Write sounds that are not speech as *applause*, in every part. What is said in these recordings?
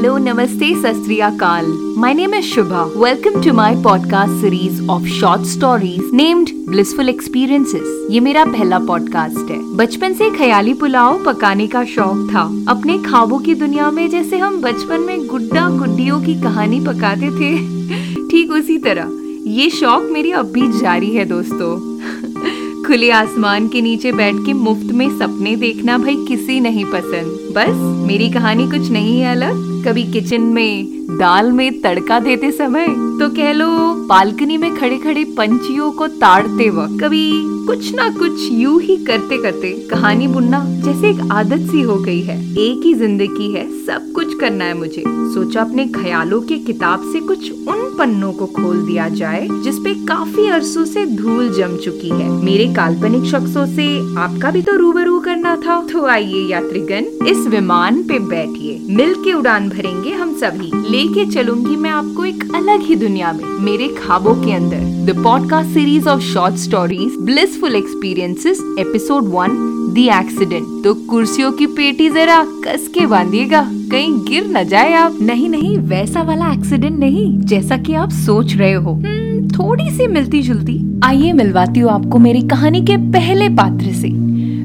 hello, namaste, sastriyakal. My name is Shubha. Welcome to my podcast series of short stories named Blissful Experiences. ये मेरा पहला podcast है। बचपन से ख्याली पुलाव पकाने का शौक था। अपने खाबों की दुनिया में जैसे हम बचपन में गुड्डा गुड्डियों की कहानी पकाते थे। *laughs* ठीक उसी तरह। ये शौक मेरी अब भी जारी है दोस्तों। *laughs* खुले आसमान के नीचे बैठ के मुफ़्त में सपने देखना भाई किसी नहीं पसंद। बस मेरी कहानी कुछ नहीं है अलग। कभी किचन में दाल में तड़का देते समय तो कह लो, बालकनी में खड़े खड़े पंछियों को ताड़ते वक्त कभी कुछ ना कुछ यू ही करते करते कहानी बुनना जैसे एक आदत सी हो गई है। एक ही ज़िंदगी है, सब कुछ करना है मुझे। सोचा अपने ख्यालों के किताब से कुछ उन पन्नों को खोल दिया जाए जिसपे काफ़ी अरसों से धूल जम चुकी है। मेरे काल्पनिक शख्सों से आपका भी तो रूबरू करना था। तो आइए यात्रीगण, इस विमान पे बैठिए। मिल के उड़ान भरेंगे। हम सभी लेके चलूँगी मैं आपको एक अलग ही दुनिया में मेरे खाबों के अंदर। The podcast series of short stories blissful experiences episode one the accident तो कुर्सियों की पेटी जरा कस के बांधिएगा कहीं गिर न जाए आप। नहीं नहीं वैसा वाला एक्सीडेंट नहीं जैसा कि आप सोच रहे हो। हम्म, थोड़ी सी मिलती जुलती आइए मिलवाती हूँ आपको मेरी कहानी के पहले पात्र से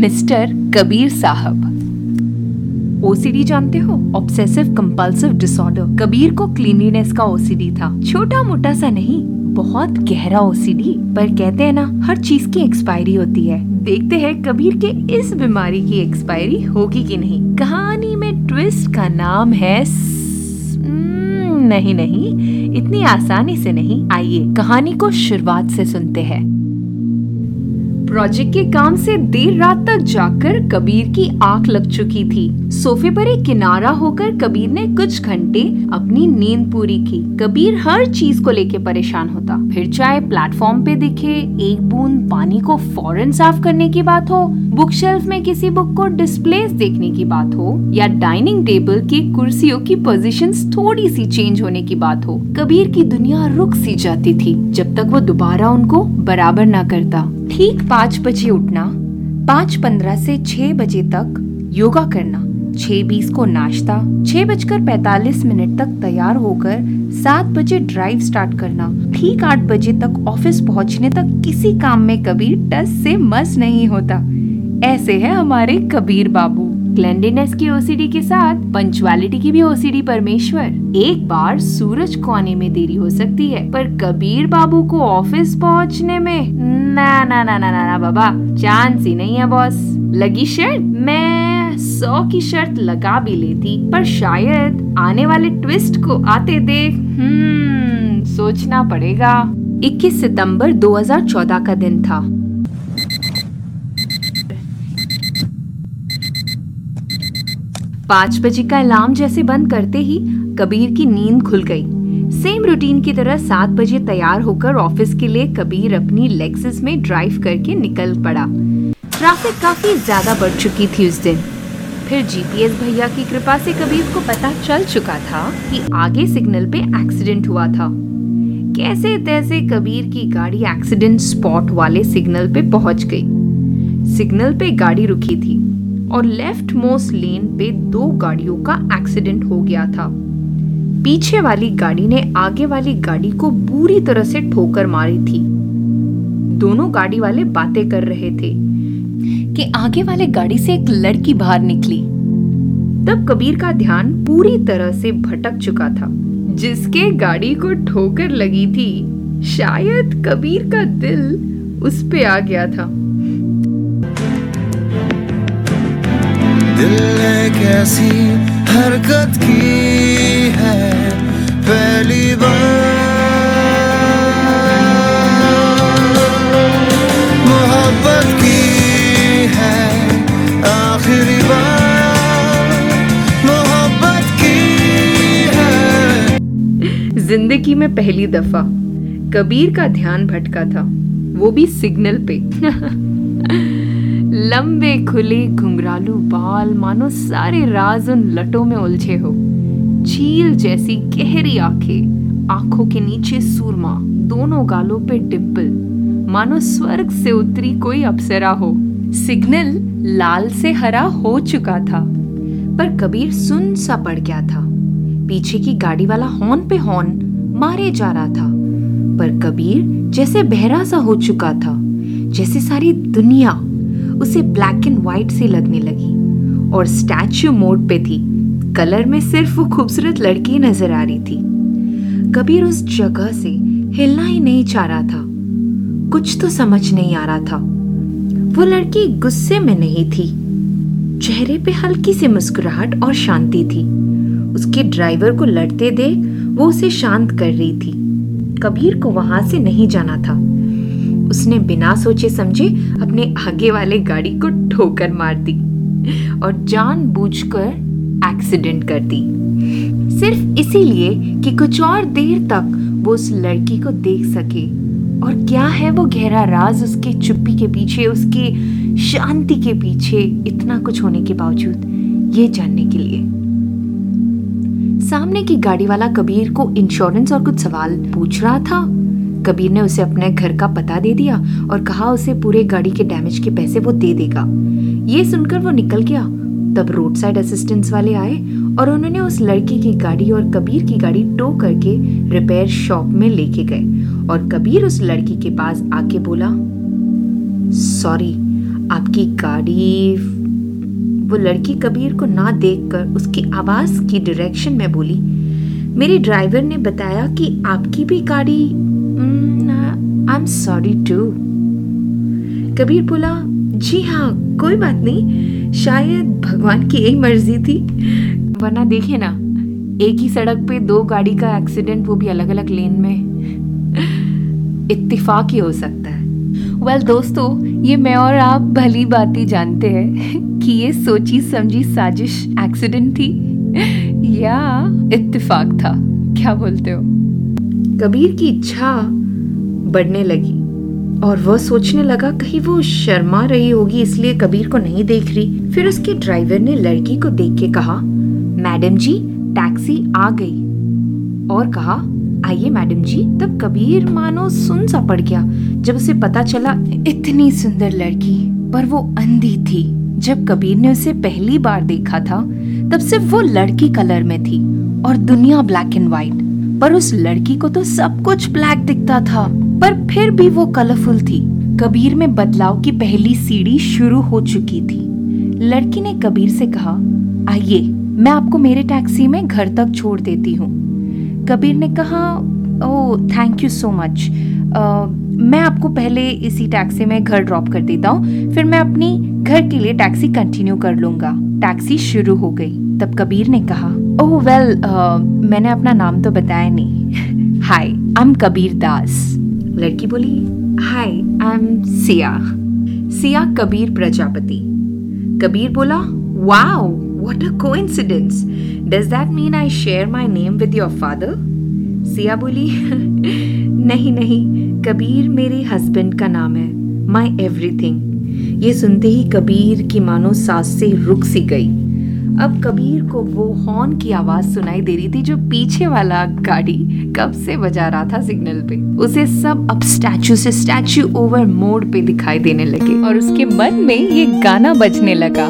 मिस्टर कबीर साहब। ओसीडी जानते हो? ऑब्सेसिव कंपल्सिव डिसऑर्डर कबीर को क्लीनलीनेस का ओसीडी था। छोटा मोटा सा नहीं बहुत गहरा ओसीडी पर कहते हैं ना हर चीज़ की एक्सपायरी होती है। देखते हैं कबीर के इस बीमारी की एक्सपायरी होगी कि नहीं। कहानी में ट्विस्ट का नाम है हम्म, नहीं नहीं। इतनी आसानी से नहीं। आइए कहानी को शुरुआत से सुनते हैं। प्रोजेक्ट के काम से देर रात तक जाकर कबीर की आँख लग चुकी थी। सोफे पर एक किनारा होकर कबीर ने कुछ घंटे अपनी नींद पूरी की। कबीर हर चीज़ को लेके परेशान होता। फिर चाहे प्लेटफॉर्म पे दिखे, एक बूंद पानी को फ़ौरन साफ़ करने की बात हो बुक शेल्फ में किसी बुक को डिस्प्ले देखने की बात हो, या डाइनिंग टेबल की कुर्सियों की पोजीशन थोड़ी सी चेंज होने की बात हो, कबीर की दुनिया रुक सी जाती थी, जब तक वो दोबारा उनको बराबर ना करता। ठीक पाँच बजे उठना, पाँच पंद्रह से छह बजे तक योगा करना, छह बीस को नाश्ता, छह बजकर पैतालीस मिनट तक तैयार होकर सात बजे ड्राइव स्टार्ट करना। ठीक आठ बजे तक ऑफ़िस पहुँचने तक किसी काम में कभी टस से मस नहीं होता। ऐसे है हमारे कबीर बाबू। क्लेंडीनेस की ओसीडी के साथ पंचुअलिटी की भी ओसीडी परमेश्वर। एक बार सूरज को आने में देरी हो सकती है पर कबीर बाबू को ऑफ़िस पहुँचने में ना ना ना ना ना, ना बाबा चांस ही नहीं है बॉस। लगी शर्ट? मैं सौ की शर्त लगा भी लेती पर शायद आने वाले ट्विस्ट को आते देख। हम्म सोचना पड़ेगा। 21 सितंबर 2014 का दिन था। पाँच बजे का अलार्म जैसे बंद करते ही कबीर की नींद खुल गई। सेम रूटीन की तरह सात बजे तैयार होकर ऑफ़िस के लिए कबीर अपनी लेक्सिस में ड्राइव करके निकल पड़ा। ट्रैफ़िक काफ़ी ज़्यादा बढ़ चुकी थी उस दिन। फिर जीपीएस भैया की कृपा से कबीर को पता चल चुका था कि आगे सिग्नल पे एक्सीडेंट हुआ था। कैसे तैसे कबीर की गाड़ी एक्सीडेंट स्पॉट वाले सिग्नल पे पहुँच गई। सिग्नल पे गाड़ी रुकी थी। और लेफ़्ट मोस्ट लेन पे दो गाड़ियों का एक्सीडेंट हो गया था। पीछे वाली गाड़ी ने आगे वाली गाड़ी को बुरी तरह से ठोकर मारी थी। दोनों गाड़ी वाले बातें कर रहे थे कि आगे वाले गाड़ी से एक लड़की बाहर निकली। तब कबीर का ध्यान पूरी तरह से भटक चुका था, जिसके गाड़ी को ठोकर लगी थी। शायद कबीर का दिल उस पे आ गया था। दिल ने कैसी हरकत की है? पहली बार आखिरी बार मोहब्बत की है। ज़िंदगी में पहली दफ़ा कबीर का ध्यान भटका था, वो भी सिग्नल पे। *laughs* लंबे खुले घुंघरालू बाल मानो सारे राज उन लटों में उलझे हो। झील जैसी गहरी आँखें, आँखों के नीचे सूरमा, दोनों गालों पे डिम्पल मानो स्वर्ग से उतरी कोई अप्सरा हो। सिग्नल लाल से हरा हो चुका था, पर कबीर सुन सा पड़ गया था। पीछे की गाड़ी वाला हॉर्न पे हॉर्न मारे जा रहा था, पर कबीर जैसे बहरा सा हो चुका था, जैसे सारी दुनिया उसे ब्लैक एंड व्हाइट से लगने लगी और स्टैचू मोड पे थी। कलर में सिर्फ़ वो खूबसूरत लड़की नज़र आ रही थी। कबीर उस जगह से हिलना ही नहीं चाह रहा था। कुछ तो समझ नहीं आ रहा था। वो लड़की गुस्से में नहीं थी। चेहरे पे हल्की सी मुस्कुराहट और शांति थी। उसके ड्राइवर को लड़ते देख वो उसे शांत कर रही थी। कबीर को वहाँ से नहीं जाना था। उसने बिना सोचे समझे अपने आगे वाले गाड़ी को ठोकर मार दी और जानबूझकर एक्सीडेंट कर दी। सिर्फ़ इसीलिए कि कुछ और देर तक वो उस लड़की को देख सके। और क्या है वो गहरा राज उसके चुप्पी के पीछे, उसकी शांति के पीछे इतना कुछ होने के बावजूद, ये जानने के लिए? सामने की गाड़ी वाला कबीर को इंश्योरेंस और कुछ सवाल पूछ रहा था। कबीर ने उसे अपने घर का पता दे दिया और कहा, उसे पूरे गाड़ी के डैमेज के पैसे वो दे देगा। ये सुनकर वो निकल गया। तब रोड साइड असिस्टेंस वाले आए और उन्होंने उस लड़की की गाड़ी और कबीर की गाड़ी टो करके रिपेयर शॉप में लेके गए और कबीर उस लड़की के पास आके बोला सॉरी आपकी गाड़ी वो लड़की कबीर को ना देखकर उसकी आवाज़ की डायरेक्शन में बोली, मेरे ड्राइवर ने बताया कि आपकी भी गाड़ी सॉरी टू कबीर बोला जी हाँ कोई बात नहीं। शायद भगवान की यही मर्ज़ी थी। वरना देखिए ना एक ही सड़क पे दो गाड़ी का एक्सीडेंट वो भी अलग अलग लेन में। इत्तेफाक ही हो सकता है। वेल well, दोस्तों ये मैं और आप भली बात ही जानते हैं कि ये सोची समझी साजिश एक्सीडेंट थी या इत्तेफाक था। क्या बोलते हो? कबीर की इच्छा बढ़ने लगी और वह सोचने लगा, कहीं वो शर्मा रही होगी, इसलिए कबीर को नहीं देख रही। फिर उसके ड्राइवर ने लड़की को देख के कहा, मैडम जी, टैक्सी आ गई। और कहा, आइए मैडम जी, तब कबीर मानो सुन सा पड़ गया, जब उसे पता चला इतनी सुंदर लड़की, पर वो अंधी थी। जब कबीर ने उसे पहली बार देखा था, तब सिर्फ़ वो लड़की कलर में थी और दुनिया ब्लैक एंड व्हाइट, पर उस लड़की को तो सब कुछ ब्लैक दिखता था। पर फिर भी वो कलरफुल थी। कबीर में बदलाव की पहली सीढ़ी शुरू हो चुकी थी। लड़की ने कबीर से कहा, आइए, मैं आपको मेरे टैक्सी में घर तक छोड़ देती हूँ। कबीर ने कहा oh thank you so much मैं आपको पहले इसी टैक्सी में घर ड्रॉप कर देता हूँ, फिर मैं अपनी घर के लिए टैक्सी कंटिन्यू कर लूँगा। टैक्सी शुरू हो गई। तब कबीर ने कहा, ओह वेल मैंने अपना नाम तो बताया नहीं। Hi I am Kabir Das. लड़की बोली hi I am Siya Siya Kabir Prajapati. Kabir बोला wow what a coincidence does that mean I share my name with your father Siya बोली, *laughs* नहीं नहीं, कबीर मेरे हस्बैंड का नाम है माय एवरीथिंग ये सुनते ही कबीर की मानो सांस से रुक सी गई। अब कबीर को वो हॉर्न की आवाज़ सुनाई दे रही थी जो पीछे वाला गाड़ी कब से बजा रहा था सिग्नल पे। उसे सब अब स्टैचू से स्टैचू ओवर मोड पे दिखाई देने लगे और उसके मन में ये गाना बजने लगा।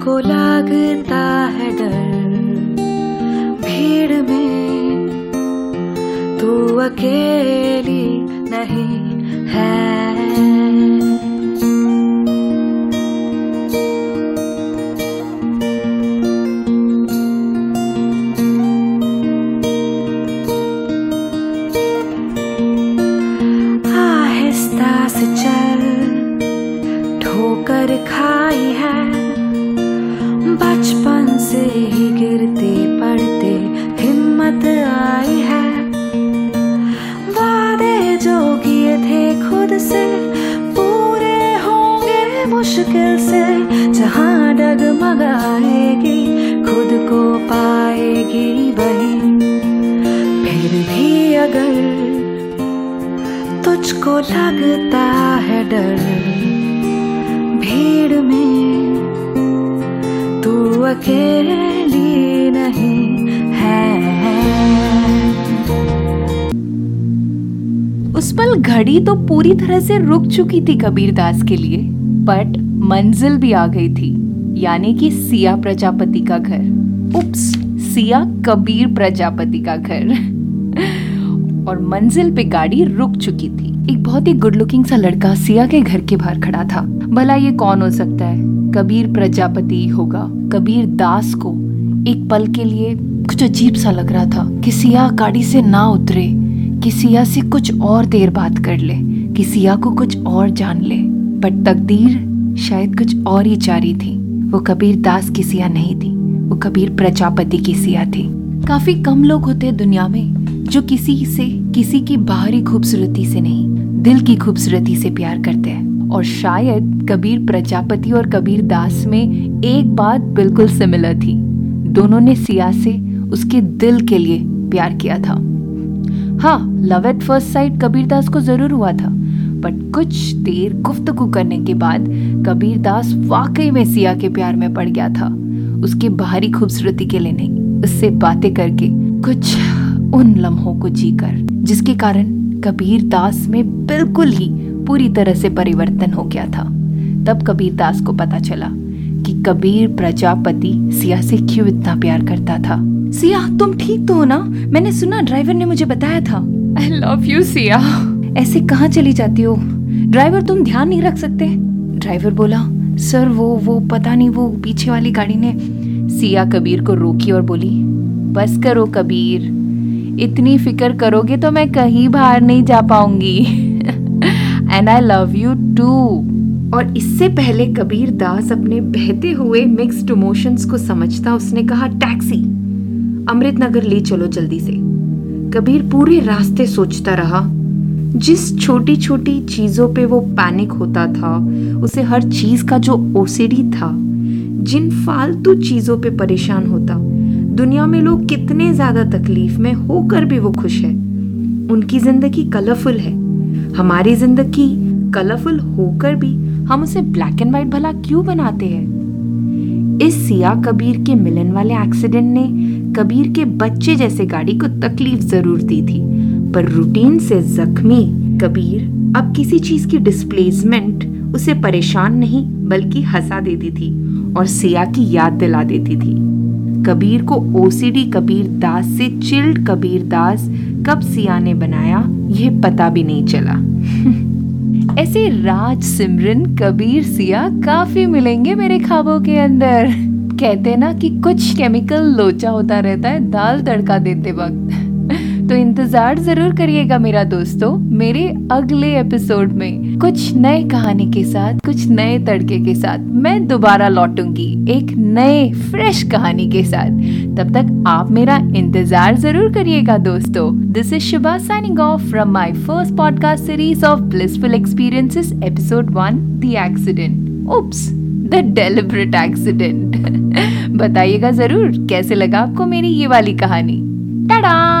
तुझको लागता है डर। भीड़ में तू अकेली नहीं है। तू अकेली नहीं है। उस पल घड़ी तो पूरी तरह से रुक चुकी थी कबीर दास के लिए बट मंजिल भी आ गई थी, यानी कि सिया प्रजापति का घर। उप्स, सिया कबीर प्रजापति का घर। और मंजिल पे गाड़ी रुक चुकी थी। एक बहुत ही गुड लुकिंग सा लड़का सिया के घर के बाहर खड़ा था। भला ये कौन हो सकता है? कबीर प्रजापति होगा। कबीर दास को एक पल के लिए कुछ अजीब सा लग रहा था कि सिया गाड़ी से ना उतरे, कि सिया से कुछ और देर बात कर ले, कि सिया को कुछ और जान ले। बट तकदीर शायद कुछ और ही चारी थी। वो कबीर दास की सिया नहीं थी, वो कबीर प्रजापति की सिया थी। काफ़ी कम लोग होते दुनिया में जो किसी से, किसी की बाहरी खूबसूरती से नहीं, दिल की खूबसूरती से प्यार करते हैं। और शायद कबीर प्रजापति और कबीर दास में एक बात बिल्कुल सिमिलर थी। दोनों ने सिया से उसके दिल के लिए प्यार किया था। हाँ love at first sight Kabir Das को ज़रूर हुआ था बट कुछ देर गुफ्तगू करने के बाद कबीर दास वाकई में सिया के प्यार में पड़ गया था। उसके बाहरी खूबसूरती के लिए नहीं, उससे बातें करके कुछ उन लम्हों को जीकर, जिसके कारण कबीर दास में बिल्कुल ही पूरी तरह से परिवर्तन हो गया था। तब कबीर दास को पता चला कि कबीर प्रजापति सिया से क्यों इतना प्यार करता था। सिया तुम ठीक तो हो ना? मैंने सुना ड्राइवर ने मुझे बताया था। आई लव यू सिया ऐसे कहाँ चली जाती हो? ड्राइवर तुम ध्यान नहीं रख सकते? ड्राइवर बोला सर वो वो पता नहीं वो पीछे वाली गाड़ी ने सिया कबीर को रोकी और बोली बस करो कबीर। इतनी फ़िक्र करोगे तो मैं कहीं बाहर नहीं जा पाऊँगी। And I love you too और इससे पहले कबीर दास अपने बहते हुए मिक्स्ड इमोशंस को समझता, उसने कहा टैक्सी अमृतनगर ले चलो जल्दी से. कबीर पूरे रास्ते सोचता रहा। जिस छोटी छोटी चीज़ों पे वो पैनिक होता था, उसे हर चीज़ का जो ओसीडी था, जिन फालतू चीज़ों पे परेशान होता, दुनिया में लोग कितने ज़्यादा तकलीफ़ में होकर भी वो खुश है। उनकी ज़िंदगी कलरफुल है। हमारी ज़िंदगी कलरफुल होकर भी हम उसे ब्लैक एंड व्हाइट भला क्यों बनाते हैं? इस सिया कबीर के मिलन वाले एक्सीडेंट ने कबीर के बच्चे जैसे गाड़ी को तकलीफ़ ज़रूर दी थी, पर रूटीन से जख्मी कबीर अब किसी चीज़ की डिस्प्लेसमेंट उसे परेशान नहीं, बल्कि हंसा देती थी और सिया की याद दिला देती थी। कबीर को ओसीडी कबीर दास से चिल्ड कबीर दास कब सिया ने बनाया, यह पता भी नहीं चला। *laughs* ऐसे राज सिमरन, कबीर, सिया काफ़ी मिलेंगे मेरे खाबों के अंदर। *laughs* कहते ना कि कुछ केमिकल लोचा होता रहता है, दाल तड़का देते वक्त। *laughs* तो इंतज़ार ज़रूर करिएगा मेरा दोस्तों, मेरे अगले एपिसोड में। कुछ नए कहानी के साथ, कुछ नए तड़के के साथ मैं दोबारा लौटूँगी एक नए फ्रेश कहानी के साथ। तब तक आप मेरा इंतज़ार ज़रूर करिएगा दोस्तों। This is Shubha signing off from my first podcast series of blissful experiences episode one the accident oops the deliberate accident बताइएगा ज़रूर, कैसे लगा आपको मेरी ये वाली कहानी? टाडा